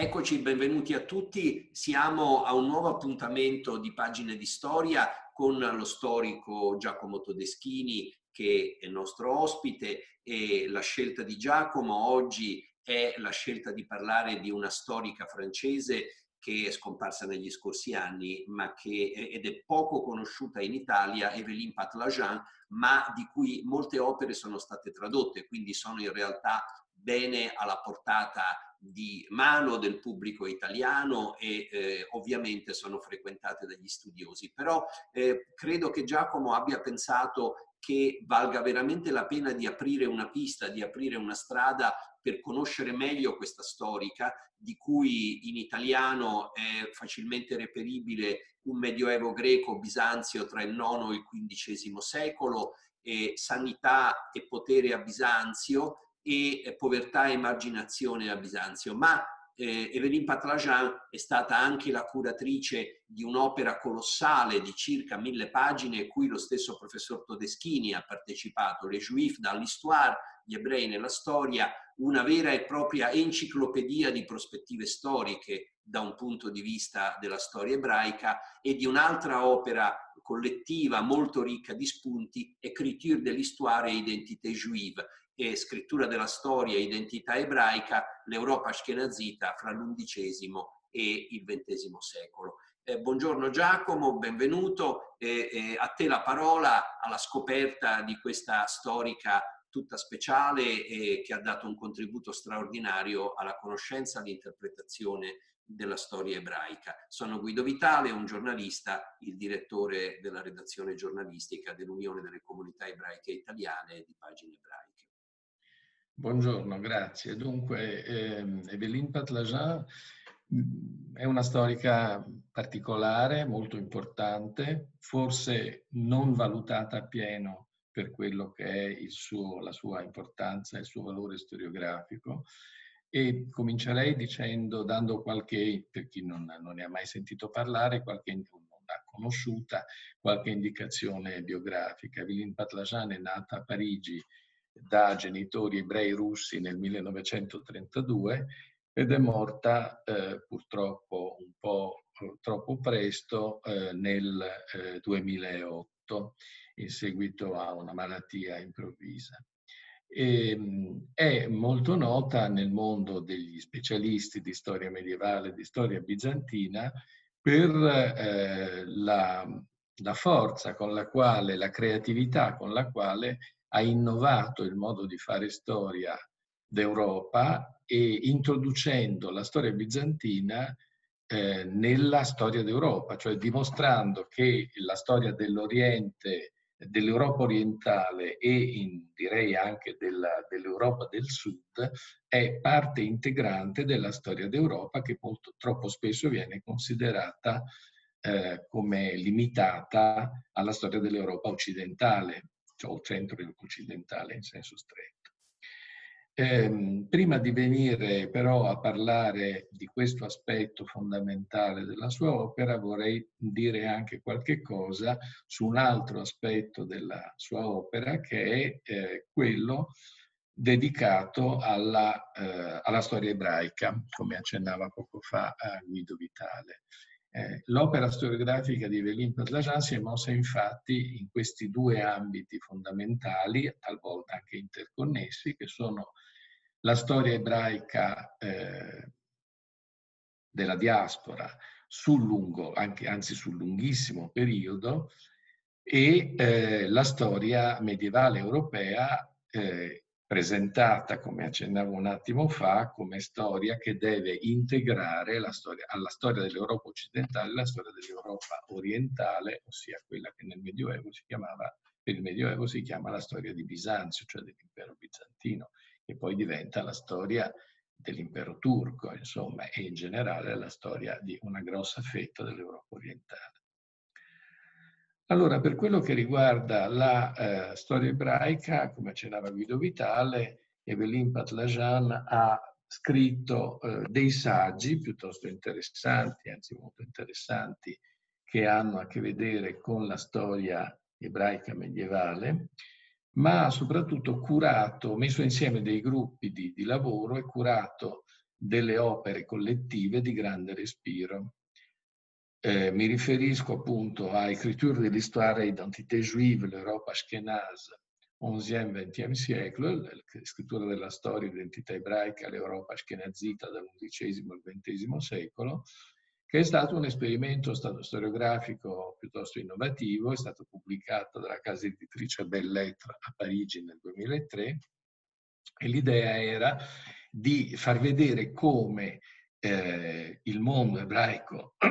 Eccoci, benvenuti a tutti. Siamo a un nuovo appuntamento di Pagine di Storia con lo storico Giacomo Todeschini che è il nostro ospite e la scelta di Giacomo oggi è la scelta di parlare di una storica francese che è scomparsa negli scorsi anni, ma che ed è poco conosciuta in Italia, Evelyn Patlajan, ma di cui molte opere sono state tradotte, quindi sono in realtà bene alla portata di mano del pubblico italiano e eh, ovviamente sono frequentate dagli studiosi. Però eh, credo che Giacomo abbia pensato che valga veramente la pena di aprire una pista, di aprire una strada per conoscere meglio questa storica, di cui in italiano è facilmente reperibile un medioevo greco-bisanzio tra il IX e il XV secolo, e sanità e potere a Bisanzio, e povertà e emarginazione a Bisanzio, ma eh, Evelyn Patlajan è stata anche la curatrice di un'opera colossale di circa mille pagine cui lo stesso professor Todeschini ha partecipato, Les Juifs dans l'histoire, gli ebrei nella storia, una vera e propria enciclopedia di prospettive storiche da un punto di vista della storia ebraica e di un'altra opera collettiva molto ricca di spunti, Écriture de l'histoire et identité juive, e scrittura della storia e identità ebraica, l'Europa ashkenazita fra l'undicesimo e il ventesimo secolo. Eh, buongiorno Giacomo, benvenuto. Eh, eh, a te la parola alla scoperta di questa storica tutta speciale che ha dato un contributo straordinario alla conoscenza e all'interpretazione della storia ebraica. Sono Guido Vitale, un giornalista, il direttore della redazione giornalistica dell'Unione delle Comunità Ebraiche Italiane di Pagine Ebraiche. Buongiorno, grazie. Dunque, eh, Evelyn Patlajan è una storica particolare, molto importante, forse non valutata appieno per quello che è suo, la sua importanza e il suo valore storiografico. E comincerei dicendo, dando qualche, per chi non, non ne ha mai sentito parlare, qualche non l'ha conosciuta, qualche indicazione biografica. Evelyn Patlajan è nata a Parigi da genitori ebrei russi nel 1932 ed è morta eh, purtroppo un po' troppo presto eh, nel eh, 2008 in seguito a una malattia improvvisa. E, ehm, è molto nota nel mondo degli specialisti di storia medievale, di storia bizantina, per eh, la, la forza con la quale, la creatività con la quale ha innovato il modo di fare storia d'Europa e introducendo la storia bizantina eh, nella storia d'Europa, cioè dimostrando che la storia dell'Oriente, dell'Europa orientale e in, direi anche della, dell'Europa del Sud è parte integrante della storia d'Europa che molto, troppo spesso viene considerata eh, come limitata alla storia dell'Europa occidentale cioè il centro occidentale in senso stretto. Eh, prima di venire però a parlare di questo aspetto fondamentale della sua opera, vorrei dire anche qualche cosa su un altro aspetto della sua opera che è eh, quello dedicato alla, eh, alla, storia ebraica, come accennava poco fa a Guido Vitale. Eh, l'opera storiografica di Evelyn Patlajan si è mossa infatti in questi due ambiti fondamentali, talvolta anche interconnessi, che sono la storia ebraica eh, della diaspora sul lungo, anzi sul lunghissimo periodo, e eh, la storia medievale europea presentata, come accennavo un attimo fa, come storia che deve integrare la storia, alla storia dell'Europa occidentale la storia dell'Europa orientale, ossia quella che nel Medioevo si chiamava, per il Medioevo si chiama la storia di Bisanzio, cioè dell'impero bizantino, che poi diventa la storia dell'impero turco, insomma, e in generale la storia di una grossa fetta dell'Europa orientale. Allora, per quello che riguarda la eh, storia ebraica, come accennava Guido Vitale, Evelyn Patlajan ha scritto eh, dei saggi piuttosto interessanti, anzi molto interessanti, che hanno a che vedere con la storia ebraica medievale, ma ha soprattutto curato, messo insieme dei gruppi di, di lavoro e curato delle opere collettive di grande respiro. Eh, mi riferisco appunto a Écriture de l'histoire et identité juive, l'Europa ashkenaz, 11-20 secolo, scrittura della storia e identità ebraica, l'Europa ashkenazita dall'undicesimo al XX secolo, che è stato un esperimento storiografico piuttosto innovativo, è stato pubblicato dalla casa editrice Bellettre a Parigi nel 2003 e l'idea era di far vedere come eh, il mondo ebraico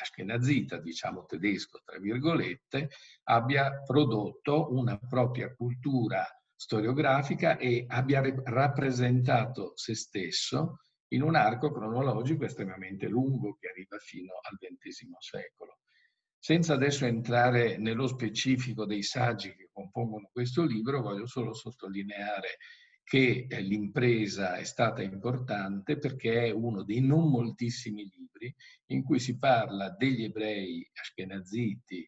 ashkenazita, diciamo tedesco, tra virgolette, abbia prodotto una propria cultura storiografica e abbia rappresentato se stesso in un arco cronologico estremamente lungo che arriva fino al XX secolo. Senza adesso entrare nello specifico dei saggi che compongono questo libro, voglio solo sottolineare che eh, l'impresa è stata importante perché è uno dei non moltissimi libri in cui si parla degli ebrei ashkenaziti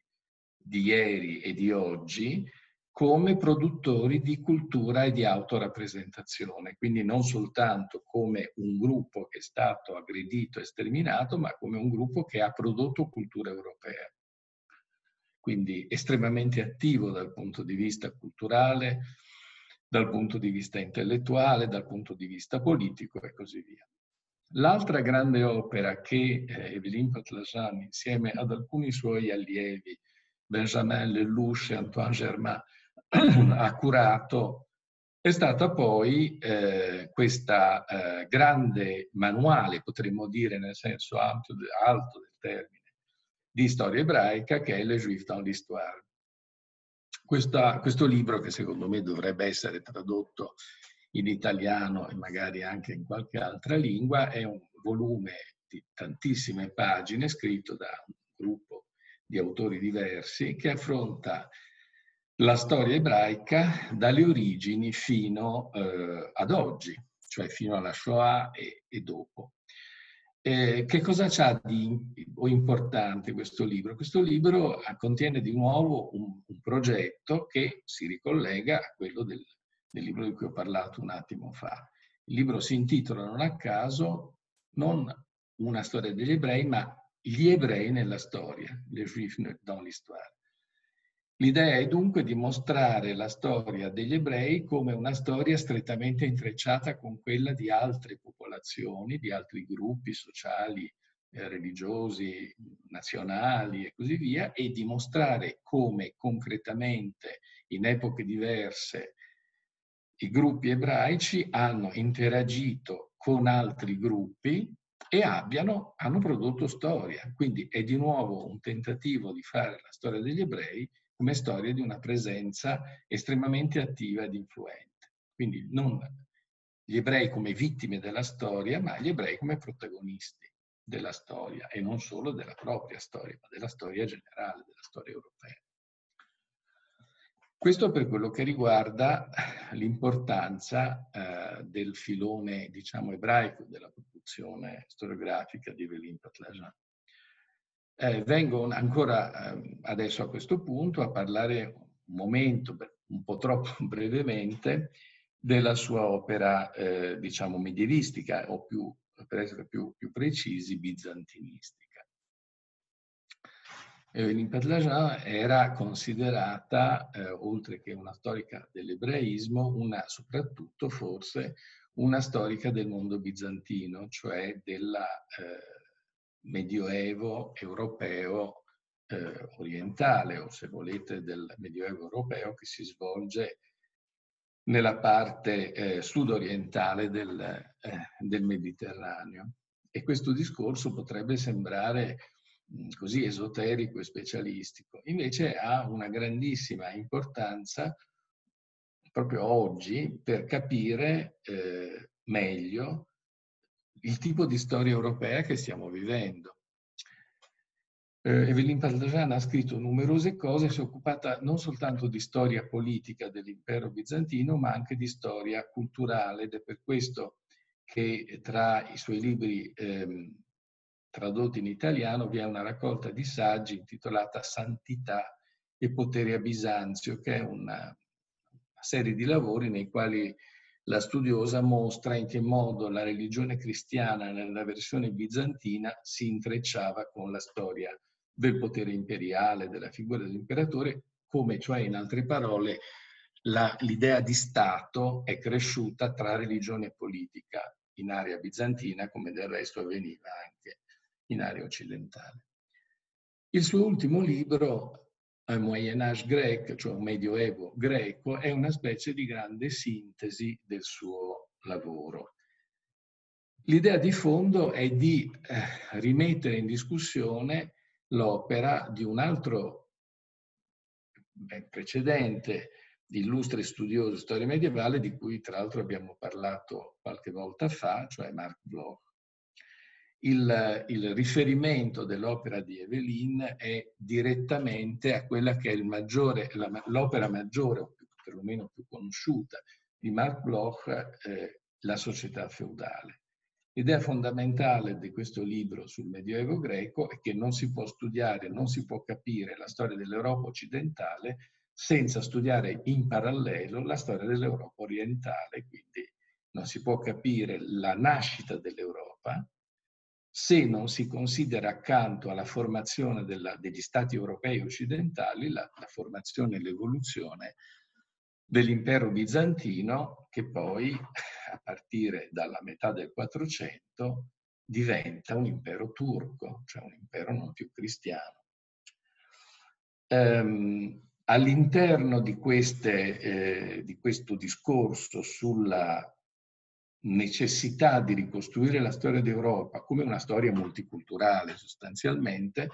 di ieri e di oggi come produttori di cultura e di autorappresentazione, quindi non soltanto come un gruppo che è stato aggredito e sterminato, ma come un gruppo che ha prodotto cultura europea. Quindi estremamente attivo dal punto di vista culturale, dal punto di vista intellettuale, dal punto di vista politico e così via. L'altra grande opera che eh, Evelyn Patlajan, insieme ad alcuni suoi allievi, Benjamin Lelouch e Antoine Germain, ha curato è stata poi eh, questa eh, grande manuale, potremmo dire nel senso alto, alto, del termine, di storia ebraica che è Le Juif dans l'Histoire. Questa, questo libro, che secondo me dovrebbe essere tradotto in italiano e magari anche in qualche altra lingua, è un volume di tantissime pagine scritto da un gruppo di autori diversi che affronta la storia ebraica dalle origini fino eh, ad oggi, cioè fino alla Shoah e, e dopo. Eh, che cosa c'ha di importante questo libro? Questo libro eh, contiene di nuovo un, un progetto che si ricollega a quello del, del, libro di cui ho parlato un attimo fa. Il libro si intitola non a caso non una storia degli ebrei, ma gli ebrei nella storia, les juifs dans l'histoire. L'idea è dunque di mostrare la storia degli ebrei come una storia strettamente intrecciata con quella di altre popolazioni, di altri gruppi sociali, eh, religiosi, nazionali e così via, e di mostrare come concretamente in epoche diverse i gruppi ebraici hanno interagito con altri gruppi e abbiano, hanno prodotto storia. Quindi è di nuovo un tentativo di fare la storia degli ebrei come storia di una presenza estremamente attiva ed influente. Quindi non gli ebrei come vittime della storia, ma gli ebrei come protagonisti della storia e non solo della propria storia, ma della storia generale, della storia europea. Questo per quello che riguarda l'importanza eh, del filone, diciamo, ebraico della produzione storiografica di Evelyn Patlajan. Eh, vengo ancora eh, adesso a questo punto a parlare un momento, un po' troppo brevemente, della sua opera, eh, diciamo, medievistica o più, per essere più, più precisi, bizantinistica. Evelyn era considerata, eh, oltre che una storica dell'ebraismo, una, soprattutto forse una storica del mondo bizantino, cioè della eh, medioevo europeo eh, orientale o se volete del medioevo europeo che si svolge nella parte eh, sud-orientale del, eh, del, Mediterraneo. E questo discorso potrebbe sembrare mh, così esoterico e specialistico, invece ha una grandissima importanza proprio oggi per capire eh, meglio il tipo di storia europea che stiamo vivendo. Eh, Evelyn Pardagian ha scritto numerose cose, si è occupata non soltanto di storia politica dell'impero bizantino, ma anche di storia culturale. Ed è per questo che tra i suoi libri ehm, tradotti in italiano vi è una raccolta di saggi intitolata Santità e potere a Bisanzio, che è una serie di lavori nei quali la studiosa mostra in che modo la religione cristiana nella versione bizantina si intrecciava con la storia del potere imperiale, della figura dell'imperatore, come cioè in altre parole la, l'idea di Stato è cresciuta tra religione e politica in area bizantina, come del resto avveniva anche in area occidentale. Il suo ultimo libro, Moyen Âge grec, cioè un medioevo greco, è una specie di grande sintesi del suo lavoro. L'idea di fondo è di eh, rimettere in discussione l'opera di un altro precedente illustre studioso di storia medievale di cui tra l'altro abbiamo parlato qualche volta fa, cioè Marc Bloch. Il, il riferimento dell'opera di Evelyn è direttamente a quella che è maggiore, l'opera maggiore, o perlomeno più conosciuta, di Marc Bloch, eh, La società feudale. L'idea fondamentale di questo libro sul Medioevo greco è che non si può studiare, non si può capire la storia dell'Europa occidentale senza studiare in parallelo la storia dell'Europa orientale, quindi non si può capire la nascita dell'Europa. Se non si considera accanto alla formazione della, degli stati europei occidentali la, la formazione e l'evoluzione dell'impero bizantino che poi a partire dalla metà del 400 diventa un impero turco, cioè un impero non più cristiano. Um, All'interno di, eh, di questo discorso sulla necessità di ricostruire la storia d'Europa come una storia multiculturale sostanzialmente,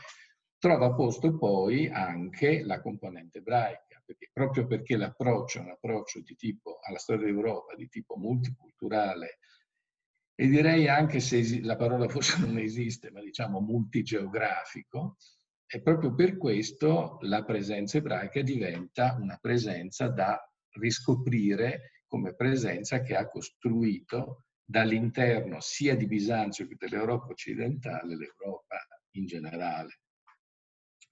trova posto poi anche la componente ebraica, perché proprio perché l'approccio è un approccio di tipo, alla storia d'Europa di tipo multiculturale e direi anche se la parola forse non esiste, ma diciamo multigeografico, e proprio per questo la presenza ebraica diventa una presenza da riscoprire come presenza che ha costruito dall'interno sia di Bisanzio che dell'Europa occidentale l'Europa in generale.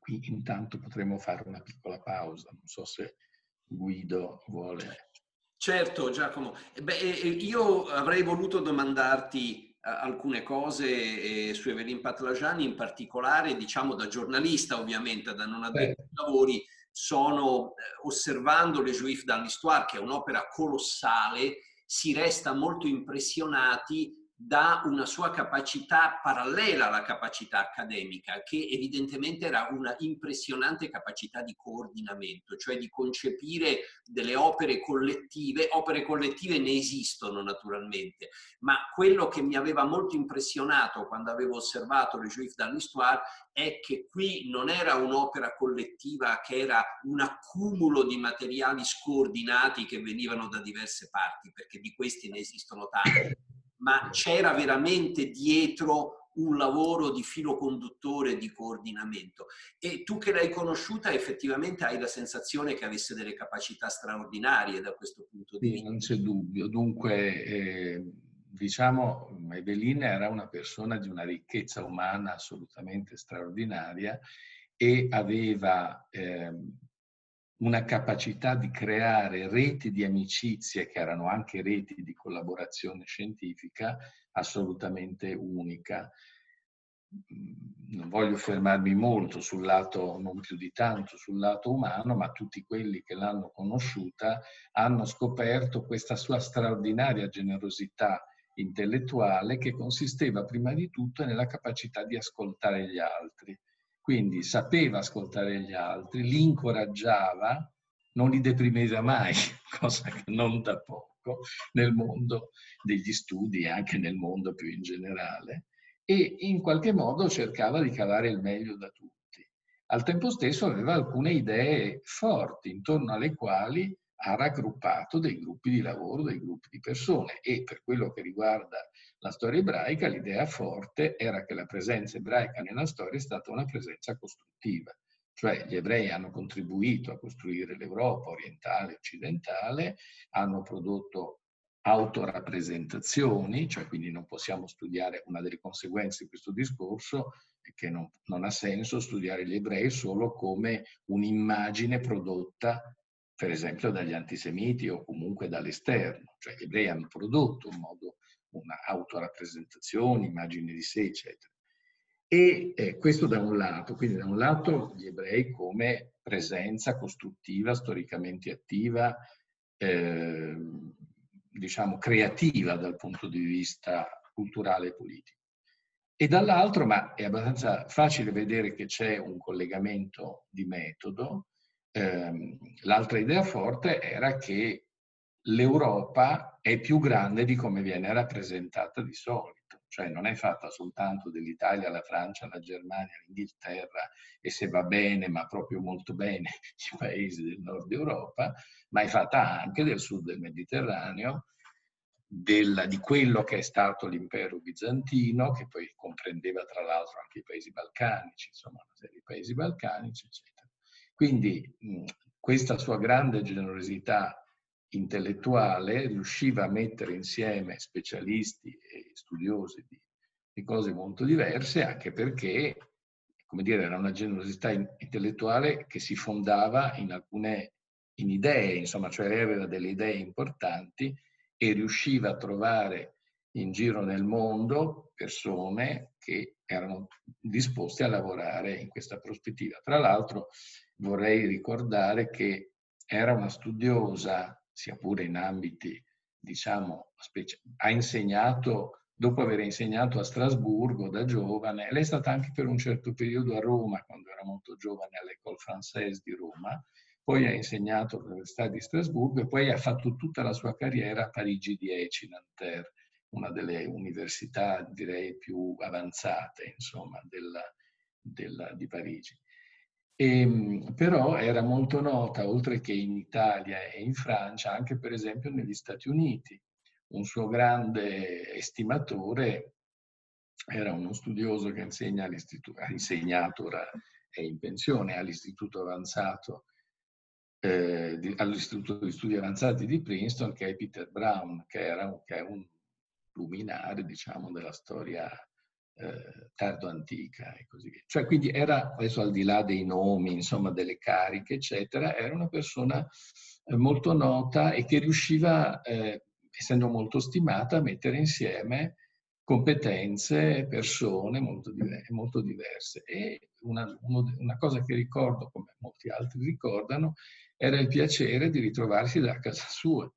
Qui intanto potremo fare una piccola pausa, non so se Guido vuole. Certo Giacomo, Beh, io avrei voluto domandarti alcune cose eh, su Evelyn Patlajani, in particolare, diciamo da giornalista ovviamente, da non addetto ai lavori, sono eh, osservando Le Juifs dans l'Histoire, che è un'opera colossale, si resta molto impressionati da una sua capacità parallela alla capacità accademica, che evidentemente era una impressionante capacità di coordinamento, cioè di concepire delle opere collettive. Opere collettive ne esistono naturalmente, ma quello che mi aveva molto impressionato quando avevo osservato le Juifs dans l'Histoire è che qui non era un'opera collettiva che era un accumulo di materiali scordinati che venivano da diverse parti, perché di questi ne esistono tanti ma c'era veramente dietro un lavoro di filo conduttore, di coordinamento. E tu che l'hai conosciuta effettivamente hai la sensazione che avesse delle capacità straordinarie da questo punto di vista. non c'è dubbio. Dunque, eh, diciamo, Evelyn era una persona di una ricchezza umana assolutamente straordinaria e aveva eh, una capacità di creare reti di amicizie che erano anche reti di collaborazione scientifica assolutamente unica. Non voglio fermarmi molto sul lato, non più di tanto sul lato umano, ma tutti quelli che l'hanno conosciuta hanno scoperto questa sua straordinaria generosità intellettuale che consisteva prima di tutto nella capacità di ascoltare gli altri quindi sapeva ascoltare gli altri, li incoraggiava, non li deprimeva mai, cosa che non da poco nel mondo degli studi e anche nel mondo più in generale, e in qualche modo cercava di cavare il meglio da tutti. Al tempo stesso aveva alcune idee forti intorno alle quali ha raggruppato dei gruppi di lavoro, dei gruppi di persone e per quello che riguarda la storia ebraica, l'idea forte era che la presenza ebraica nella storia è stata una presenza costruttiva, cioè gli ebrei hanno contribuito a costruire l'Europa orientale e occidentale, hanno prodotto autorappresentazioni, cioè quindi non possiamo studiare una delle conseguenze di questo discorso che non, non ha senso studiare gli ebrei solo come un'immagine prodotta per esempio dagli antisemiti o comunque dall'esterno, cioè gli ebrei hanno prodotto un modo, un'autorappresentazione, immagini di sé, eccetera. E eh, questo da un lato, quindi da un lato gli ebrei come presenza costruttiva, storicamente attiva, eh, diciamo creativa dal punto di vista culturale e politico. E dall'altro, ma è abbastanza facile vedere che c'è un collegamento di metodo, l'altra idea forte era che l'Europa è più grande di come viene rappresentata di solito, cioè non è fatta soltanto dell'Italia, la Francia, la Germania, l'Inghilterra e se va bene, ma proprio molto bene, i paesi del nord Europa, ma è fatta anche del sud del Mediterraneo, del, di quello che è stato l'impero bizantino, che poi comprendeva tra l'altro anche i paesi balcanici, insomma una serie di paesi balcanici, eccetera. Quindi questa sua grande generosità intellettuale riusciva a mettere insieme specialisti e studiosi di, di cose molto diverse, anche perché, come dire, era una generosità intellettuale che si fondava in alcune in idee, insomma, cioè aveva delle idee importanti e riusciva a trovare in giro nel mondo persone che erano disposte a lavorare in questa prospettiva. Tra l'altro vorrei ricordare che era una studiosa, sia pure in ambiti, diciamo, ha insegnato, dopo aver insegnato a Strasburgo da giovane, lei è stata anche per un certo periodo a Roma, quando era molto giovane all'École Française di Roma, poi ha insegnato all'Università di Strasburgo e poi ha fatto tutta la sua carriera a Parigi 10, Nanterre, una delle università direi più avanzate insomma, della, della, di Parigi. E, ehm, però era molto nota, oltre che in Italia e in Francia, anche per esempio negli Stati Uniti. Un suo grande estimatore era uno studioso che insegna ha insegnato, ora è in pensione, all'Istituto Avanzato eh, di, all'Istituto di Studi Avanzati di Princeton, che è Peter Brown, che, era, che è un luminare, diciamo, della storia eh, tardo-antica e così via. Cioè, quindi era, adesso al di là dei nomi, insomma, delle cariche, eccetera, era una persona eh, molto nota e che riusciva, eh, essendo molto stimata, a mettere insieme competenze, persone molto, diver- molto diverse. E una, una, cosa che ricordo, come molti altri ricordano, era il piacere di ritrovarsi da casa sua,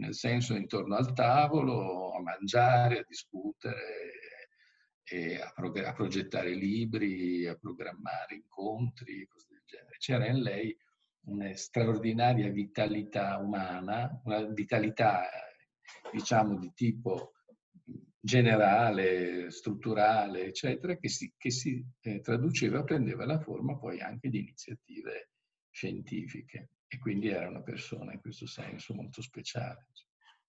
nel senso intorno al tavolo, a mangiare, a discutere, a, prog- a, progettare libri, a programmare incontri, cose del genere. C'era in lei una straordinaria vitalità umana, una vitalità, diciamo, di tipo generale, strutturale, eccetera, che si, che si eh, traduceva, prendeva la forma poi anche di iniziative scientifiche e quindi era una persona in questo senso molto speciale.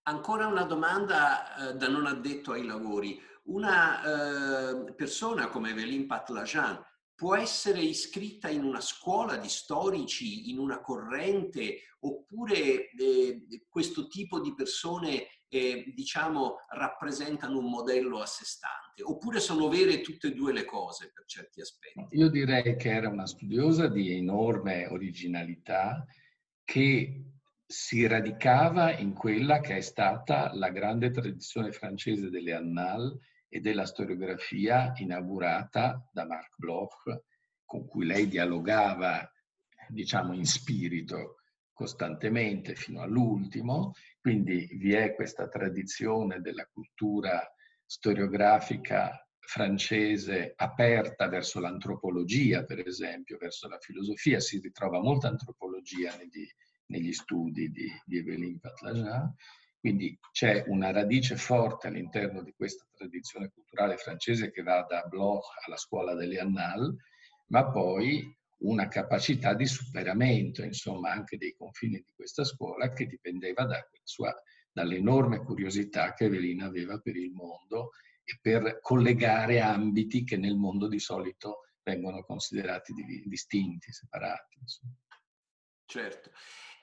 Ancora una domanda eh, da non addetto ai lavori. Una eh, persona come Evelyn Patlajan può essere iscritta in una scuola di storici, in una corrente, oppure eh, questo tipo di persone, eh, diciamo, rappresentano un modello a sé stante, oppure sono vere tutte e due le cose per certi aspetti? Io direi che era una studiosa di enorme originalità che si radicava in quella che è stata la grande tradizione francese delle annales e della storiografia inaugurata da Marc Bloch, con cui lei dialogava, diciamo, in spirito costantemente fino all'ultimo. Quindi vi è questa tradizione della cultura storiografica francese aperta verso l'antropologia, per esempio, verso la filosofia, si ritrova molta antropologia negli, negli studi di, di Evelyn Patlajan, quindi c'è una radice forte all'interno di questa tradizione culturale francese che va da Bloch alla scuola delle Annales, ma poi una capacità di superamento, insomma, anche dei confini di questa scuola che dipendeva da sua, dall'enorme curiosità che Evelina aveva per il mondo e per collegare ambiti che nel mondo di solito vengono considerati distinti, separati. Insomma. Certo.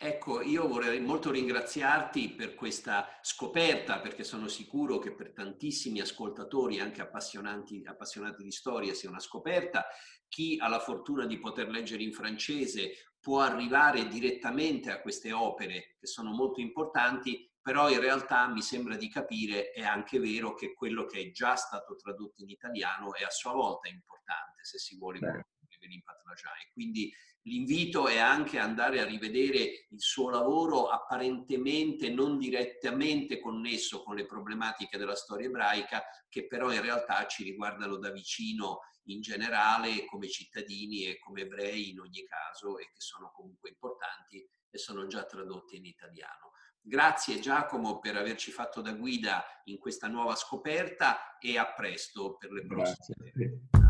Ecco, io vorrei molto ringraziarti per questa scoperta, perché sono sicuro che per tantissimi ascoltatori, anche appassionati, appassionati di storia, sia una scoperta. Chi ha la fortuna di poter leggere in francese può arrivare direttamente a queste opere che sono molto importanti, però in realtà mi sembra di capire è anche vero che quello che è già stato tradotto in italiano è a sua volta importante se si vuole Evelyn Patlagiai. Quindi l'invito è anche andare a rivedere il suo lavoro apparentemente non direttamente connesso con le problematiche della storia ebraica, che però in realtà ci riguardano da vicino in generale come cittadini e come ebrei in ogni caso e che sono comunque importanti e sono già tradotti in italiano. Grazie Giacomo per averci fatto da guida in questa nuova scoperta e a presto per le prossime. Grazie.